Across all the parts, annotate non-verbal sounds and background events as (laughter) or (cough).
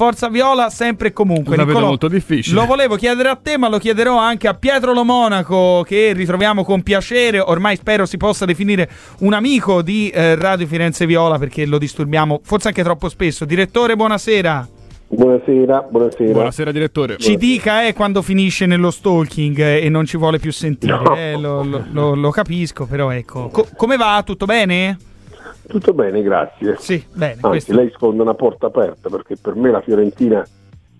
Forza Viola sempre e comunque. La vedo molto difficile. Lo volevo chiedere a te, ma lo chiederò anche a Pietro Lo Monaco, che ritroviamo con piacere. Ormai spero si possa definire un amico di eh, Radio Firenze Viola perché lo disturbiamo forse anche troppo spesso. Direttore, buonasera. Buonasera, buonasera. Buonasera direttore. Ci dica eh, quando finisce nello stalking eh, e non ci vuole più sentire. No. eh, lo, lo- lo- lo capisco, però ecco. Co- come va? Tutto bene? Tutto bene, grazie. Sì, bene. Anzi, questo- lei sfonda una porta aperta perché per me la Fiorentina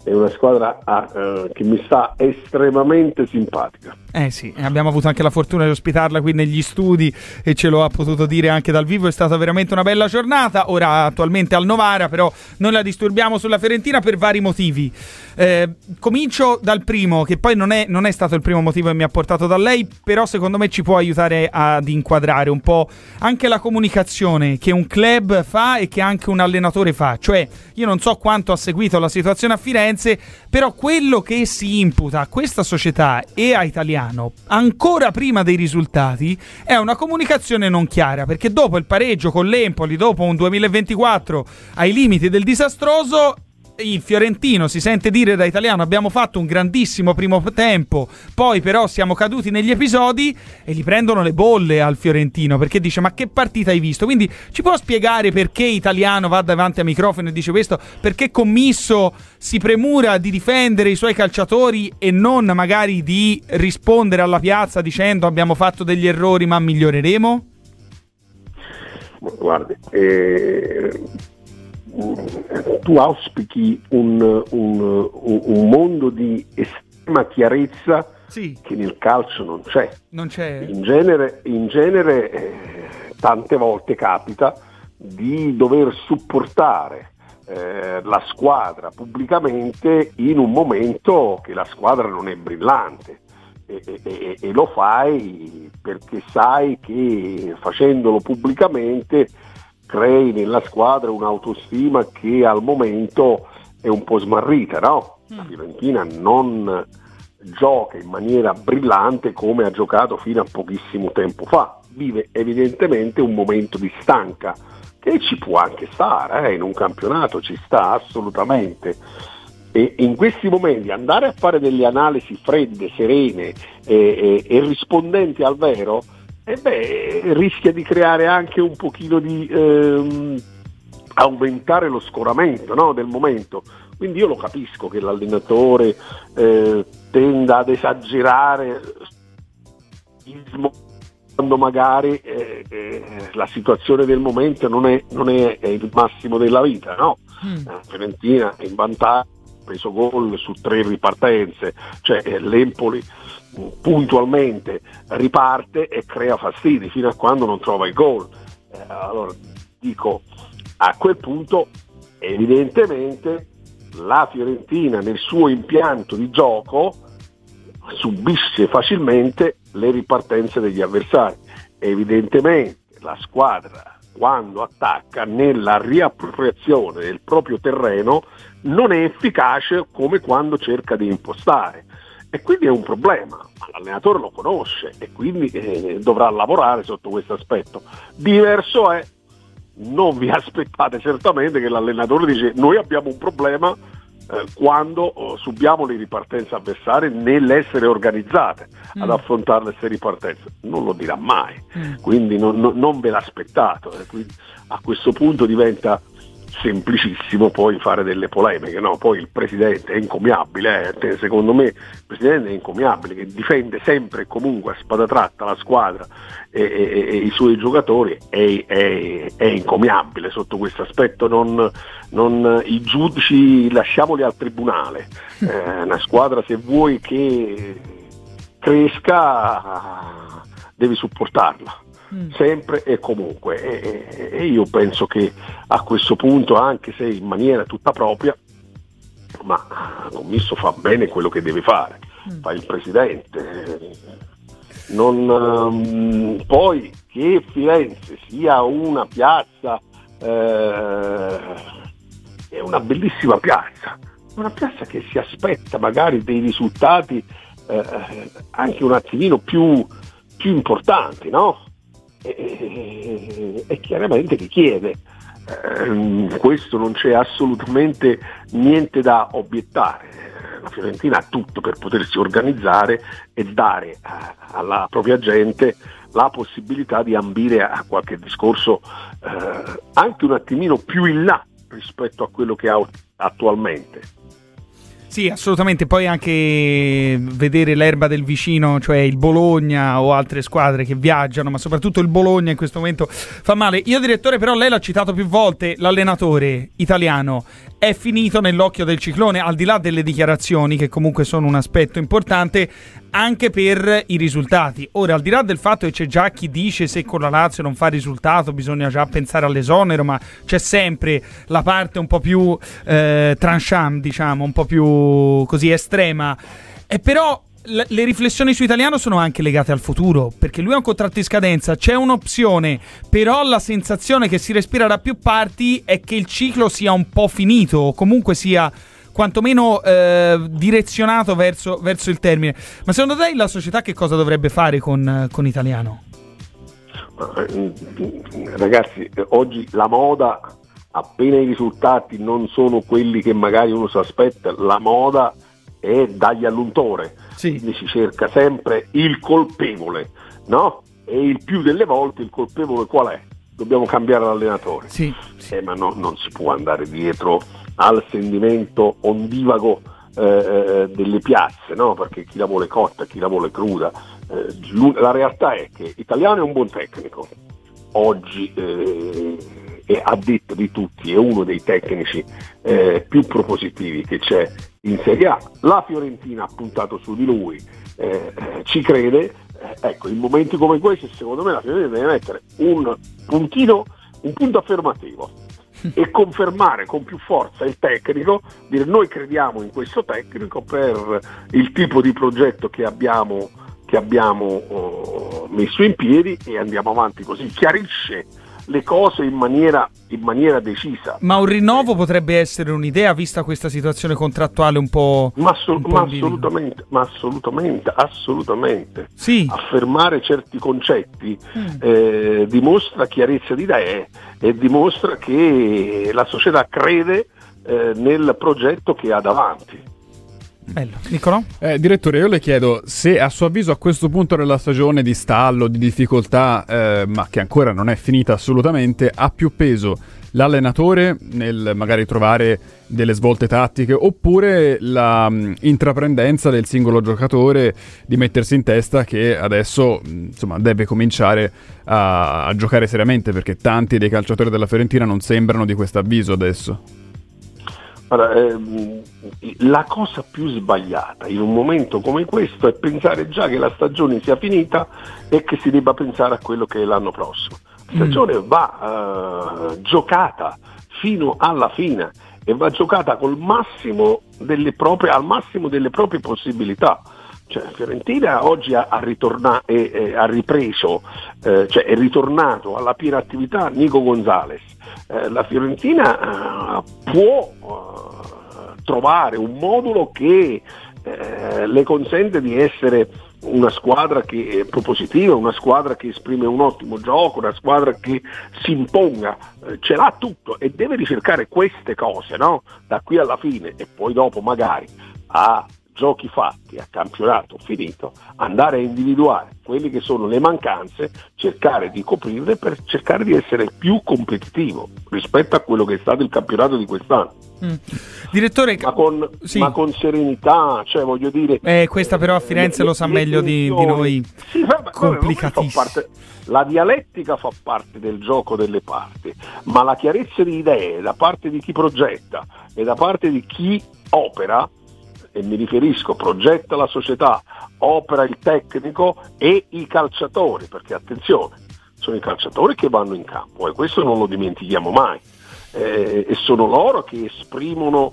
è una squadra ah, eh, che mi sta estremamente simpatica. Eh sì, abbiamo avuto anche la fortuna di ospitarla qui negli studi e ce lo ha potuto dire anche dal vivo, è stata veramente una bella giornata, ora attualmente al Novara, però noi la disturbiamo sulla Fiorentina per vari motivi. Eh, comincio dal primo, che poi non è, non è stato il primo motivo che mi ha portato da lei, però secondo me ci può aiutare ad inquadrare un po' anche la comunicazione che un club fa e che anche un allenatore fa, cioè io non so quanto ha seguito la situazione a Firenze, però quello che si imputa a questa società e a Italiano, ancora prima dei risultati, è una comunicazione non chiara, perché dopo il pareggio con l'Empoli, dopo un 2024 ai limiti del disastroso, il fiorentino si sente dire da italiano abbiamo fatto un grandissimo primo tempo, poi però siamo caduti negli episodi e gli prendono le bolle al fiorentino perché dice ma che partita hai visto? Quindi ci può spiegare perché italiano va davanti a microfono e dice questo? Perché commisso si premura di difendere i suoi calciatori e non magari di rispondere alla piazza dicendo abbiamo fatto degli errori ma miglioreremo? Guardi, eh, tu auspichi un, un- un- mondo di estrema chiarezza Sì, che nel calcio non c'è. non c'è. In genere, in genere, eh, tante volte capita di dover supportare eh, la squadra pubblicamente in un momento che la squadra non è brillante e- e- e lo fai perché sai che facendolo pubblicamente crei nella squadra un'autostima che al momento è un po' smarrita, no? La Fiorentina non gioca in maniera brillante come ha giocato fino a pochissimo tempo fa. Vive evidentemente un momento di stanca che ci può anche stare, eh, in un campionato ci sta assolutamente. E in questi momenti andare a fare delle analisi fredde, serene e, e- e rispondenti al vero, eh beh, rischia di creare anche un pochino di ehm, aumentare lo scoramento no, del momento. Quindi io lo capisco che l'allenatore eh, tenda ad esagerare quando magari eh, eh, la situazione del momento non è, non è- è il massimo della vita, no? Mm. La Fiorentina è in vantaggio, preso gol su tre ripartenze, cioè eh, l'Empoli mh, puntualmente riparte e crea fastidi fino a quando non trova il gol. Eh, allora dico, a quel punto evidentemente la Fiorentina nel suo impianto di gioco subisce facilmente le ripartenze degli avversari. Evidentemente la squadra quando attacca nella riappropriazione del proprio terreno non è efficace come quando cerca di impostare. E quindi è un problema, ma l'allenatore lo conosce e quindi eh, dovrà lavorare sotto questo aspetto. Diverso è, non vi (laughs) aspettate certamente che l'allenatore dice noi abbiamo un problema eh, quando oh, subiamo le ripartenze avversarie nell'essere organizzate ad Mm. affrontare queste ripartenze. Non lo dirà mai, Mm. quindi non, non- non ve l'aspettate. eh, a questo punto diventa semplicissimo poi fare delle polemiche, no? Poi il presidente è incommiabile, eh, secondo me il presidente è incommiabile, che difende sempre e comunque a spada tratta la squadra e, e- e i suoi giocatori, è, è- è incommiabile sotto questo aspetto, non, non- i giudici lasciamoli al tribunale, (laughs) Eh, una squadra se vuoi che cresca devi supportarla Mm. sempre e comunque e, e- e io penso che a questo punto anche se in maniera tutta propria ma Commisso fa bene quello che deve fare Mm. fa il presidente non, ehm, poi che Firenze sia una piazza eh, è una bellissima piazza una piazza che si aspetta magari dei risultati eh, anche un attimino più, più importanti no? E, e- chiaramente richiede Eh, questo non c'è assolutamente niente da obiettare. La Fiorentina ha tutto per potersi organizzare e dare a, alla propria gente la possibilità di ambire a qualche discorso eh, anche un attimino più in là rispetto a quello che ha attualmente. Sì, assolutamente. Poi anche vedere l'erba del vicino, cioè il Bologna o altre squadre che viaggiano, ma soprattutto il Bologna in questo momento fa male. Io, direttore, però, lei l'ha citato più volte, l'allenatore italiano è finito nell'occhio del ciclone, al di là delle dichiarazioni, che comunque sono un aspetto importante, anche per i risultati. Ora, al di là del fatto che c'è già chi dice se con la Lazio non fa risultato bisogna già pensare all'esonero, ma c'è sempre la parte un po' più eh, tranchant, diciamo, un po' più così estrema. E però le riflessioni su italiano sono anche legate al futuro, perché lui ha un contratto in scadenza, c'è un'opzione, però la sensazione che si respira da più parti è che il ciclo sia un po' finito, o comunque sia quantomeno eh, direzionato verso, verso, il termine. Ma secondo te la società che cosa dovrebbe fare con, con Italiano? Ragazzi, oggi la moda, appena i risultati non sono quelli che magari uno si aspetta, la moda è dagli all'untore. Sì. Quindi si cerca sempre il colpevole, no? E il più delle volte il colpevole qual è? Dobbiamo cambiare l'allenatore. Sì, sì. Eh, ma no, non si può andare dietro al sentimento ondivago eh, eh, delle piazze, no? perché chi la vuole cotta, chi la vuole cruda. Eh, la realtà è che Italiano è un buon tecnico, oggi eh, è a detto di tutti, è uno dei tecnici eh, più propositivi che c'è in Serie A. La Fiorentina ha puntato su di lui, eh, ci crede. ecco, in momenti come questi, secondo me la Fiorentina deve mettere un puntino, un punto affermativo e confermare con più forza il tecnico, dire noi crediamo in questo tecnico per il tipo di progetto che abbiamo, che abbiamo oh, messo in piedi e andiamo avanti così, chiarisce le cose in maniera, in maniera, decisa. Ma un rinnovo potrebbe essere un'idea vista questa situazione contrattuale un po'... Ma, so, un po ma assolutamente, ma assolutamente, assolutamente. Sì. Affermare certi concetti mm. eh, dimostra chiarezza di idee e dimostra che la società crede eh, nel progetto che ha davanti. Bello. Nicolò? Eh, direttore, io le chiedo se a suo avviso a questo punto della stagione di stallo, di difficoltà, eh, ma che ancora non è finita assolutamente, ha più peso l'allenatore nel magari trovare delle svolte tattiche oppure la mh, intraprendenza del singolo giocatore di mettersi in testa che adesso mh, insomma, deve cominciare a, a giocare seriamente perché tanti dei calciatori della Fiorentina non sembrano di questo avviso adesso. Allora, ehm, la cosa più sbagliata in un momento come questo è pensare già che la stagione sia finita e che si debba pensare a quello che è l'anno prossimo. La stagione mm. va eh, giocata fino alla fine e va giocata massimo proprie, al massimo delle proprie possibilità. Cioè, Fiorentina oggi ha, ha, ritorna- è, è, ha ripreso, eh, cioè è ritornato alla piena attività Nico Gonzalez. Eh, la Fiorentina eh, può eh, trovare un modulo che eh, le consente di essere una squadra che è propositiva, una squadra che esprime un ottimo gioco, una squadra che si imponga, eh, ce l'ha tutto e deve ricercare queste cose no? da qui alla fine e poi dopo magari a giochi fatti a campionato finito, andare a individuare quelle che sono le mancanze, cercare di coprirle per cercare di essere più competitivo rispetto a quello che è stato il campionato di quest'anno. Mm. Direttore, ma con, sì. ma con, serenità, cioè voglio dire. Eh, questa però a Firenze eh, lo sa meglio di, di, noi. Sì, vabbè, complicatissimo. la dialettica fa parte del gioco delle parti, ma la chiarezza di idee da parte di chi progetta e da parte di chi opera e mi riferisco progetta la società, opera il tecnico e i calciatori, perché attenzione, sono i calciatori che vanno in campo e questo non lo dimentichiamo mai. Eh, e sono loro che esprimono,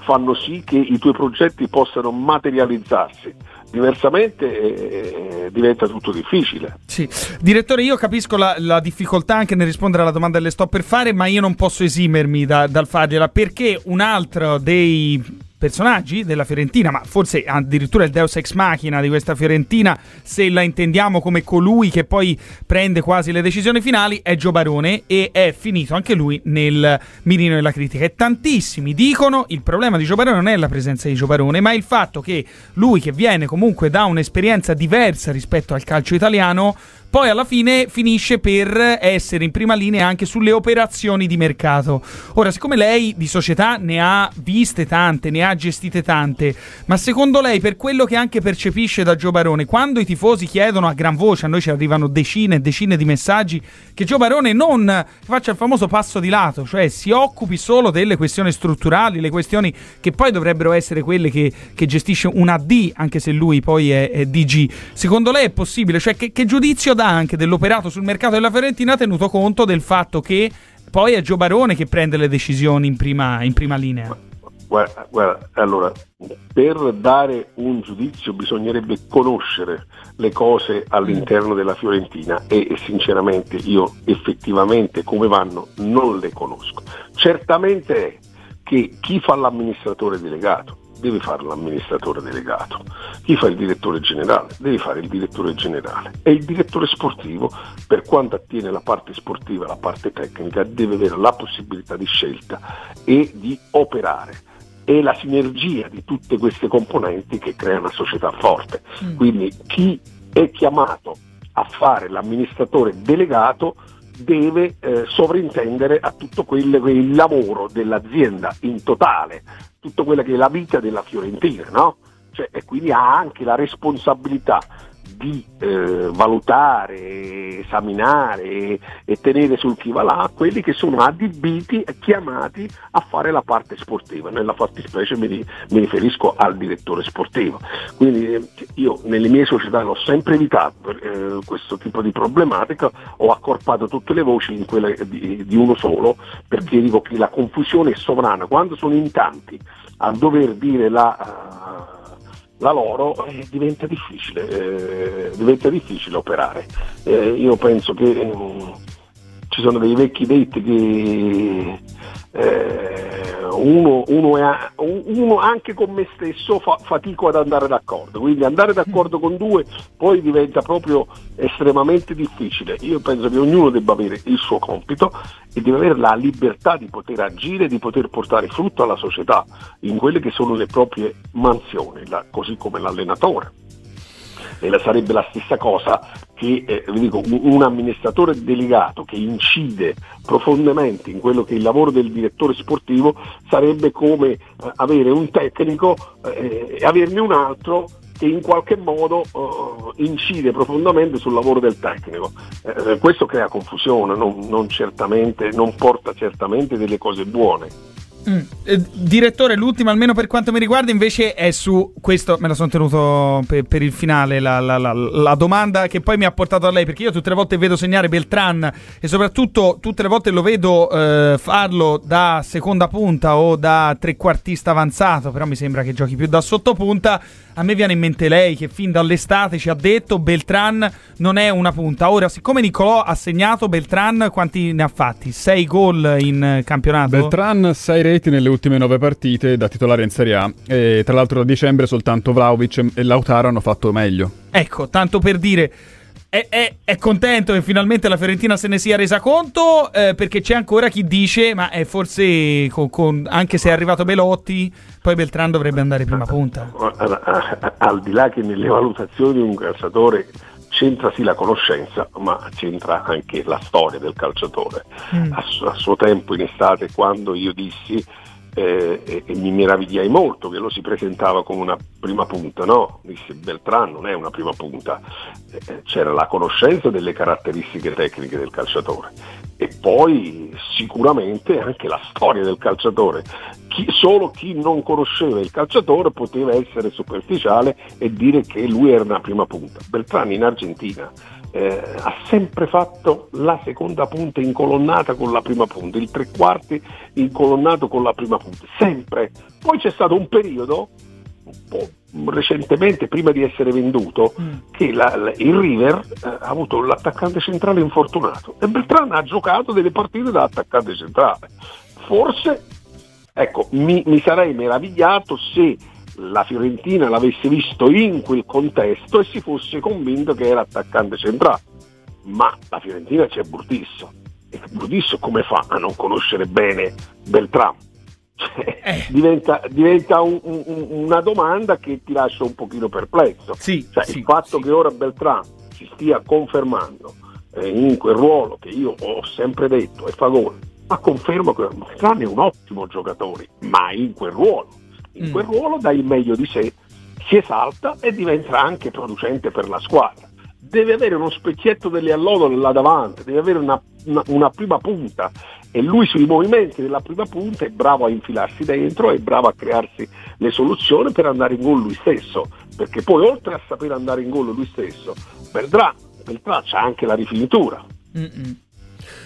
fanno sì che i tuoi progetti possano materializzarsi diversamente eh, diventa tutto difficile. Sì. Direttore, io capisco la, la, difficoltà anche nel rispondere alla domanda che le sto per fare, ma io non posso esimermi da, dal fargliela perché un altro dei personaggi della Fiorentina, ma forse addirittura il Deus ex machina di questa Fiorentina, se la intendiamo come colui che poi prende quasi le decisioni finali, è Gio Barone e è finito anche lui nel mirino della critica. E tantissimi dicono il problema di Gio Barone non è la presenza di Gio Barone, ma il fatto che lui che viene comunque da un'esperienza diversa rispetto al calcio italiano poi alla fine finisce per essere in prima linea anche sulle operazioni di mercato. Ora, siccome lei di società ne ha viste tante, ne ha gestite tante, ma secondo lei, per quello che anche percepisce da Gio Barone, quando i tifosi chiedono a gran voce, a noi ci arrivano decine e decine di messaggi, che Gio Barone non faccia il famoso passo di lato, cioè si occupi solo delle questioni strutturali, le questioni che poi dovrebbero essere quelle che, che gestisce una D, anche se lui poi è, è DG. Secondo lei è possibile? Cioè, che, che giudizio dà? Anche dell'operato sul mercato della Fiorentina, tenuto conto del fatto che poi è Gio Barone che prende le decisioni in prima, in prima linea. Guarda, guarda, allora, per dare un giudizio bisognerebbe conoscere le cose all'interno mm. della Fiorentina e, e, sinceramente io effettivamente come vanno non le conosco. Certamente è che chi fa l'amministratore delegato deve fare l'amministratore delegato, chi fa il direttore generale deve fare il direttore generale e il direttore sportivo per quanto attiene la parte sportiva la parte tecnica deve avere la possibilità di scelta e di operare è la sinergia di tutte queste componenti che crea una società forte. Mm. Quindi chi è chiamato a fare l'amministratore delegato deve eh, sovrintendere a tutto quello che è il lavoro dell'azienda in totale, tutto quello che è la vita della Fiorentina, no? Cioè, e quindi ha anche la responsabilità di eh, valutare, esaminare e, tenere sul chi va là quelli che sono adibiti e chiamati a fare la parte sportiva. Nella fattispecie mi, mi riferisco al direttore sportivo. Quindi eh, io nelle mie società l'ho sempre evitato eh, questo tipo di problematica, ho accorpato tutte le voci in quella di, di uno solo perché dico che la confusione è sovrana. Quando sono in tanti a dover dire la... Uh, la loro eh, diventa, difficile, eh, diventa difficile operare. Eh, io penso che mm, ci sono dei vecchi detti che eh, uno, uno, è, uno, anche con me stesso fa, fatico ad andare d'accordo, quindi andare d'accordo con due poi diventa proprio estremamente difficile. Io penso che ognuno debba avere il suo compito e deve avere la libertà di poter agire, di poter portare frutto alla società in quelle che sono le proprie mansioni, la, così come l'allenatore e sarebbe la stessa cosa che eh, dico, un amministratore delegato che incide profondamente in quello che è il lavoro del direttore sportivo sarebbe come eh, avere un tecnico eh, e averne un altro che in qualche modo uh, incide profondamente sul lavoro del tecnico. Eh, questo crea confusione, non, non, non porta certamente delle cose buone. Mm. Eh, direttore, l'ultima, almeno per quanto mi riguarda, invece è su questo. Me la sono tenuto per, per il finale. La, la, la, la, domanda che poi mi ha portato a lei, perché io tutte le volte vedo segnare Beltran e soprattutto tutte le volte lo vedo eh, farlo da seconda punta o da trequartista avanzato. Però mi sembra che giochi più da sottopunta. A me viene in mente lei che fin dall'estate ci ha detto Beltran non è una punta. Ora, siccome Nicolò ha segnato Beltran, quanti ne ha fatti? Sei gol in campionato? Beltran, sei reti nelle ultime nove partite da titolare in Serie A. E tra l'altro da dicembre soltanto Vlaovic e Lautaro hanno fatto meglio. Ecco, tanto per dire è, è, è, contento che finalmente la Fiorentina se ne sia resa conto eh, perché c'è ancora chi dice ma è forse con, con, anche se è arrivato Belotti poi Beltran dovrebbe andare prima punta al di là che nelle valutazioni di un calciatore c'entra sì la conoscenza ma c'entra anche la storia del calciatore mm. a, a suo tempo in estate quando io dissi eh, e, e, mi meravigliai molto che lo si presentava come una prima punta, no? Disse Beltran non è una prima punta, eh, c'era la conoscenza delle caratteristiche tecniche del calciatore e poi sicuramente anche la storia del calciatore. Chi, solo chi non conosceva il calciatore poteva essere superficiale e dire che lui era una prima punta. Beltran in Argentina eh, ha sempre fatto la seconda punta incolonnata con la prima punta, il tre quarti incolonnato con la prima punta, sempre. Poi c'è stato un periodo, un po' recentemente, prima di essere venduto, mm. che la, il River eh, ha avuto l'attaccante centrale infortunato e Beltrán ha giocato delle partite da attaccante centrale. Forse Ecco, mi, mi sarei meravigliato se la Fiorentina l'avesse visto in quel contesto e si fosse convinto che era attaccante centrale. Ma la Fiorentina c'è Burtisso. E Burtisso come fa a non conoscere bene Beltrame? Cioè, eh. diventa, diventa un, un, una domanda che ti lascia un pochino perplesso. Sì, cioè, sì, il fatto sì. che ora Beltrame si stia confermando eh, in quel ruolo che io ho sempre detto e fa gol, ma confermo che Beltrame è un ottimo giocatore, ma in quel ruolo, in mm. quel ruolo dà il meglio di sé, si esalta e diventa anche producente per la squadra. Deve avere uno specchietto delle allodole là davanti, deve avere una, una, una prima punta e lui sui movimenti della prima punta è bravo a infilarsi dentro, è bravo a crearsi le soluzioni per andare in gol lui stesso, perché poi oltre a sapere andare in gol lui stesso, Beltrà, Beltrà c'ha anche la rifinitura.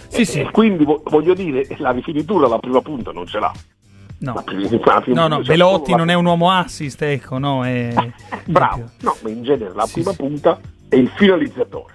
Sì, sì. quindi voglio dire, la rifinitura la prima punta non ce l'ha. No, no, no Velotti non è un uomo assist, ecco, no, è... (laughs) Bravo, no, ma in genere la sì, prima sì. punta è il finalizzatore,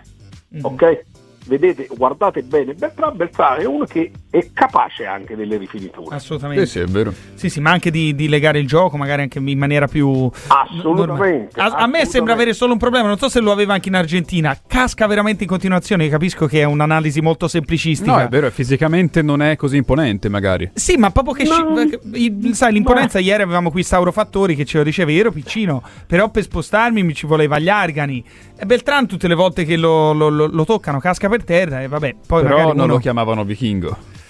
mm-hmm. ok? vedete, guardate bene, Bertrand Bertrand è uno che è capace anche delle rifiniture. Assolutamente. Sì, sì, è vero. Sì, sì, ma anche di, di legare il gioco, magari anche in maniera più... Assolutamente. A, a, me sembra avere solo un problema, non so se lo aveva anche in Argentina, casca veramente in continuazione, capisco che è un'analisi molto semplicistica. No, è vero, fisicamente non è così imponente magari. Sì, ma proprio che... No, sci- sai, l'imponenza, no. ieri avevamo qui Stauro Fattori che ce lo diceva, ero piccino, però per spostarmi mi ci voleva gli argani. E Beltran tutte le volte che lo, lo, lo, lo toccano casca per terra e vabbè. Poi Però non uno... lo chiamavano vichingo.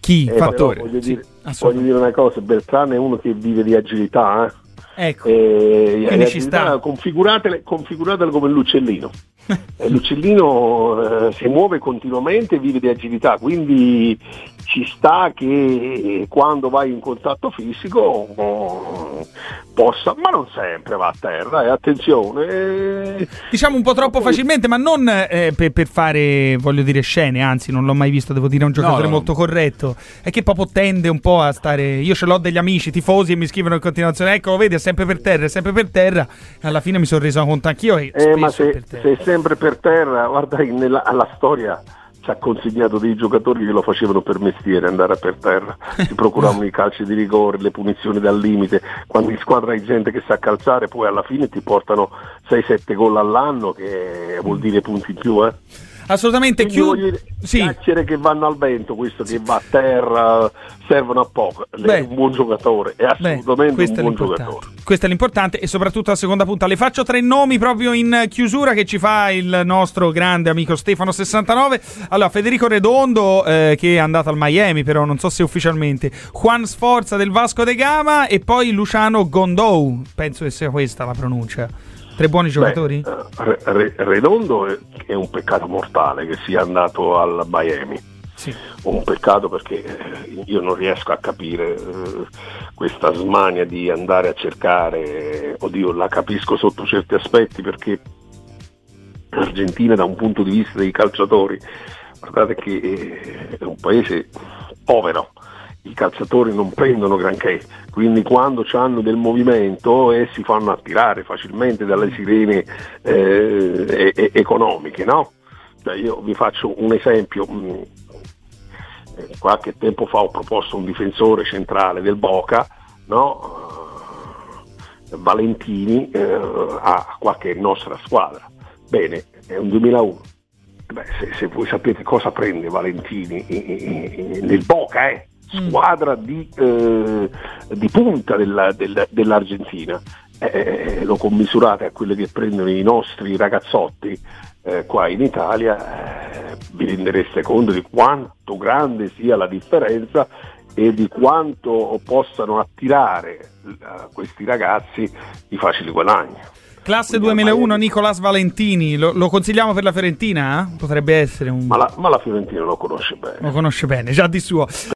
Chi? Eh, Fattore. Voglio, sì, dire, voglio, dire, una cosa, Beltrán è uno che vive di agilità. Eh? Ecco. E, e ci sta. Configuratele, configuratele come l'uccellino. L'uccellino eh, si muove continuamente e vive di agilità, quindi ci sta che quando vai in contatto fisico oh, possa, ma non sempre va a terra, e eh, attenzione. Diciamo un po' troppo facilmente, ma non eh, per, per, fare, voglio dire, scene, anzi non l'ho mai visto, devo dire, è un giocatore no, no. molto corretto, è che proprio tende un po' a stare, io ce l'ho degli amici tifosi e mi scrivono in continuazione, ecco, vedi, è sempre per terra, è sempre per terra, alla fine mi sono reso conto anch'io. Eh, ma se, se, sempre per terra, guarda, nella, alla storia ci ha consegnato dei giocatori che lo facevano per mestiere andare per terra, (laughs) si procuravano i calci di rigore, le punizioni dal limite, quando in squadra hai gente che sa calzare poi alla fine ti portano 6-7 gol all'anno che vuol dire punti in più eh. Assolutamente chiudo. Sì. Chiacchiere che vanno al vento, questo che va a terra, servono a poco. Lei è un buon giocatore, è assolutamente Beh, un buon giocatore. Questo è l'importante e soprattutto la seconda punta. Le faccio tre nomi proprio in chiusura che ci fa il nostro grande amico Stefano69. Allora, Federico Redondo eh, che è andato al Miami, però non so se ufficialmente. Juan Sforza del Vasco de Gama e poi Luciano Gondou. Penso che sia questa la pronuncia. Tre buoni giocatori? Beh, Re, Redondo è, un peccato mortale che sia andato al Miami. Sì. Un peccato perché eh, io non riesco a capire eh, questa smania di andare a cercare, oddio la capisco sotto certi aspetti perché l'Argentina da un punto di vista dei calciatori, guardate che eh, è un paese povero, i calciatori non prendono granché, quindi quando hanno del movimento eh, si fanno attirare facilmente dalle sirene eh, e- economiche. No? Io vi faccio un esempio, mm, eh, qualche tempo fa ho proposto un difensore centrale del Boca, no? Valentini eh, a qualche nostra squadra. Bene, è un 2001. Beh, se, se, voi sapete cosa prende Valentini nel Boca, eh. Squadra di, eh, di punta della, della, dell'Argentina. Eh, lo commisurate a quelle che prendono i nostri ragazzotti eh, qua in Italia, eh, vi rendereste conto di quanto grande sia la differenza e di quanto possano attirare eh, questi ragazzi di facili guadagni. Classe 2001 Nicolas Valentini, lo, lo, consigliamo per la Fiorentina? Potrebbe essere un... Ma la, ma la Fiorentina lo conosce bene. Lo conosce bene, già di suo.